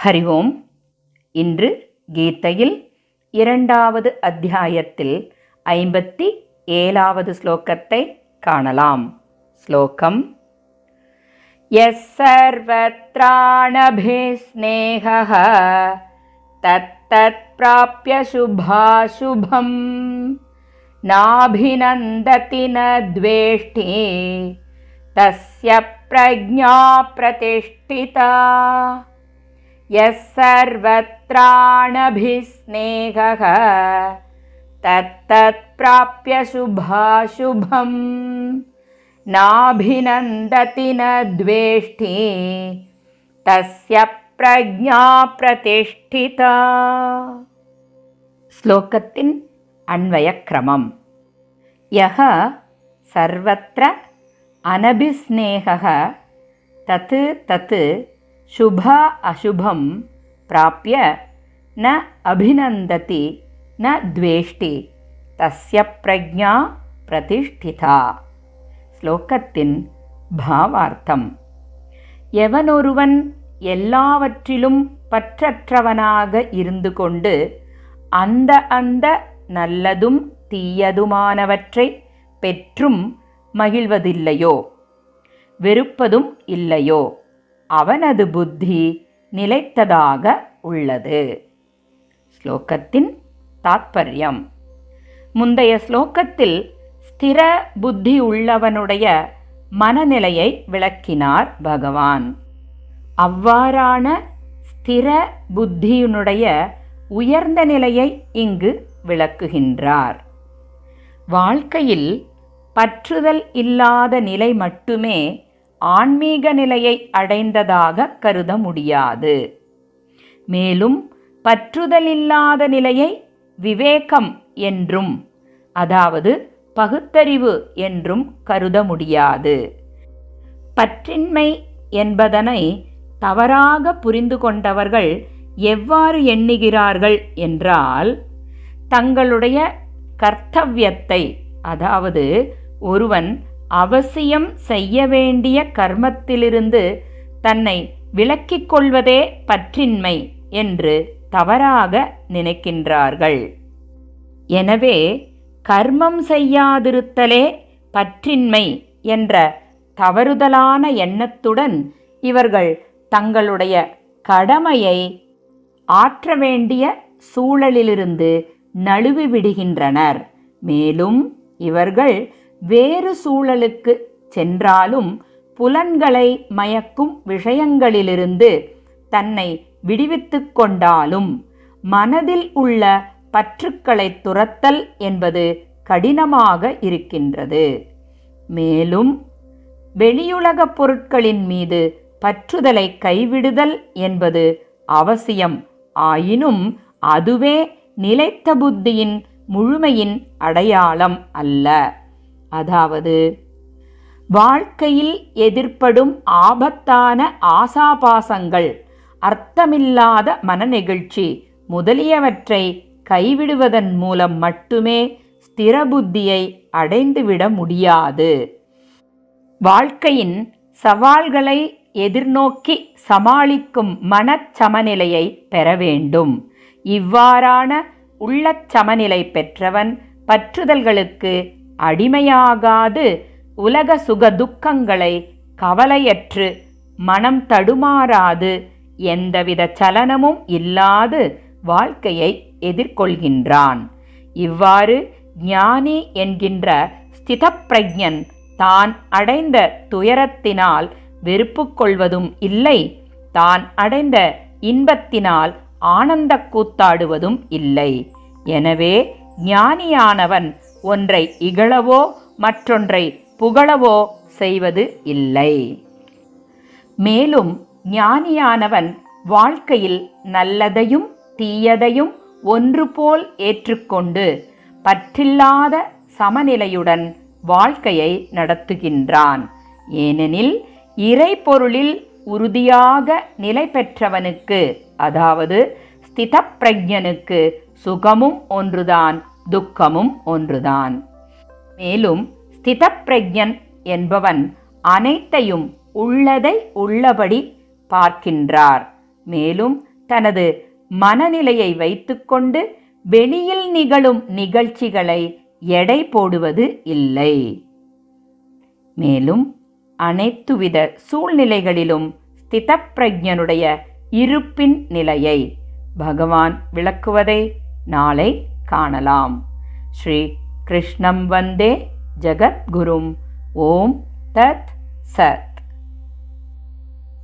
ஹரி ஓம் இன்று கீதையில் இரண்டாவது அத்தியாயத்தில் ஐம்பத்தி ஏழாவது ஸ்லோகத்தை காணலாம் ஸ்லோகம் यः सर्वत्राणभिस्नेहः तत्तत्प्राप्य शुभाशुभम् नाभिनन्दति न द्वेष्टि तस्य प्रज्ञा प्रतिष्ठिता यः सर्वत्राणभिस्नेहः तत्तत्प्राप्य शुभाशुभं नाभिनन्दति न द्वेष्टि तस्य प्रज्ञा प्रतिष्ठिता। श्लोकति अन्वयक्रमं यः सर्वत्र अनभिस्नेहः तत् तत् शुभ अशुभं प्राप्य न अभिनन्दति न द्वेष्टि तस्य प्रज्ञा प्रतिष्ठिता ஸ்லோகத்தின் பாவார்த்தம் எவனொருவன் எல்லாவற்றிலும் பற்றற்றவனாக இருந்து கொண்டு அந்த அந்த நல்லதும் தீயதுமானவற்றை பெற்றும் மகிழ்வதில்லையோ வெறுப்பதும் இல்லையோ அவனது புத்தி நிலைத்ததாக உள்ளது. ஸ்லோகத்தின் தாத்பரியம். முந்தைய ஸ்லோகத்தில் ஸ்திர புத்தி உள்ளவனுடைய மனநிலையை விளக்கினார் பகவான். அவ்வாறான ஸ்திர புத்தியினுடைய உயர்ந்த நிலையை இங்கு விளக்குகின்றார். வாழ்க்கையில் பற்றுதல் இல்லாத நிலை மட்டுமே ஆன்மீக நிலையை அடைந்ததாக கருத முடியாது. மேலும் பற்றுதலில்லாத நிலையை விவேகம் என்றும் அதாவது பகுத்தறிவு என்றும் கருத முடியாது. பற்றின்மை என்பதனை தவறாக புரிந்து கொண்டவர்கள் எவ்வாறு எண்ணுகிறார்கள் என்றால் தங்களுடைய கர்த்தவியத்தை அதாவது ஒருவன் அவசியம் செய்ய வேண்டிய கர்மத்திலிருந்து தன்னை விலக்கிக் கொள்வதே பற்றின்மை என்று தவறாக நினைக்கின்றார்கள். எனவே கர்மம் செய்யாதிருத்தலே பற்றின்மை என்ற தவறுதலான எண்ணத்துடன் இவர்கள் தங்களுடைய கடமையை ஆற்ற வேண்டிய சூழலிலிருந்து நழுவி விடுகின்றனர் மேலும் இவர்கள் வேறு சூழலுக்கு சென்றாலும் புலன்களை மயக்கும் விஷயங்களிலிருந்து தன்னை விடுவித்து கொண்டாலும் மனதில் உள்ள பற்றுக்களை துரத்தல் என்பது கடினமாக இருக்கின்றது. மேலும் வெளியுலகப் பொருட்களின் மீது பற்றுதலை கைவிடுதல் என்பது அவசியம். ஆயினும் அதுவே நிலைத்த புத்தியின் முழுமையின் அடையாளம் அல்ல. அதாவது வாழ்க்கையில் எதிர்ப்படும் ஆபத்தான ஆசாபாசங்கள் அர்த்தமில்லாத மனநெகிழ்ச்சி முதலியவற்றை கைவிடுவதன் மூலம் மட்டுமே ஸ்திரபுத்தியை அடைந்துவிட முடியாது. வாழ்க்கையின் சவால்களை எதிர்நோக்கி சமாளிக்கும் மனச்சமநிலையை பெற வேண்டும். இவ்வாறான உள்ளச்சமநிலை பெற்றவன் பற்றுதல்களுக்கு அடிமையாகாது. உலக சுக துக்கங்களை கவலையற்று மனம் தடுமாறாது. எந்தவித சலனமும் இல்லாது வாழ்க்கையை எதிர்கொள்கின்றான். இவ்வாறு ஞானி என்கின்ற ஸ்திதப்பிரஜன் தான் அடைந்த துயரத்தினால் வெறுப்பு கொள்வதும் இல்லை. தான் அடைந்த இன்பத்தினால் ஆனந்த கூத்தாடுவதும் இல்லை. எனவே ஞானியானவன் ஒன்றை இகழவோ மற்றொன்றை புகழவோ செய்வது இல்லை. மேலும் ஞானியானவன் வாழ்க்கையில் நல்லதையும் தீயதையும் ஒன்று போல் ஏற்றுக்கொண்டு பற்றில்லாத சமநிலையுடன் வாழ்க்கையை நடத்துகின்றான். ஏனெனில் இறைபொருளில் உறுதியாக நிலை பெற்றவனுக்கு அதாவது ஸ்திதப்பிரஜனுக்கு சுகமும் ஒன்றுதான். துக்கமும் ஒன்றுதான். மேலும் ஸ்திதப்பிரஜன் என்பவன் அனைத்தையும் உள்ளதை உள்ளபடி பார்க்கின்றார். மேலும் தனது மனநிலையை வைத்துக்கொண்டு வெளியில் நிகழும் நிகழ்ச்சிகளை எடை போடுவது இல்லை. மேலும் அனைத்துவித சூழ்நிலைகளிலும் ஸ்திதப்பிரஜனுடைய இருப்பின் நிலையை பகவான் விளக்குவதை நாளை காணலாம் ஸ்ரீ கிருஷ்ணம் வந்தே ஜகத்குரும் ஓம் தத் சத்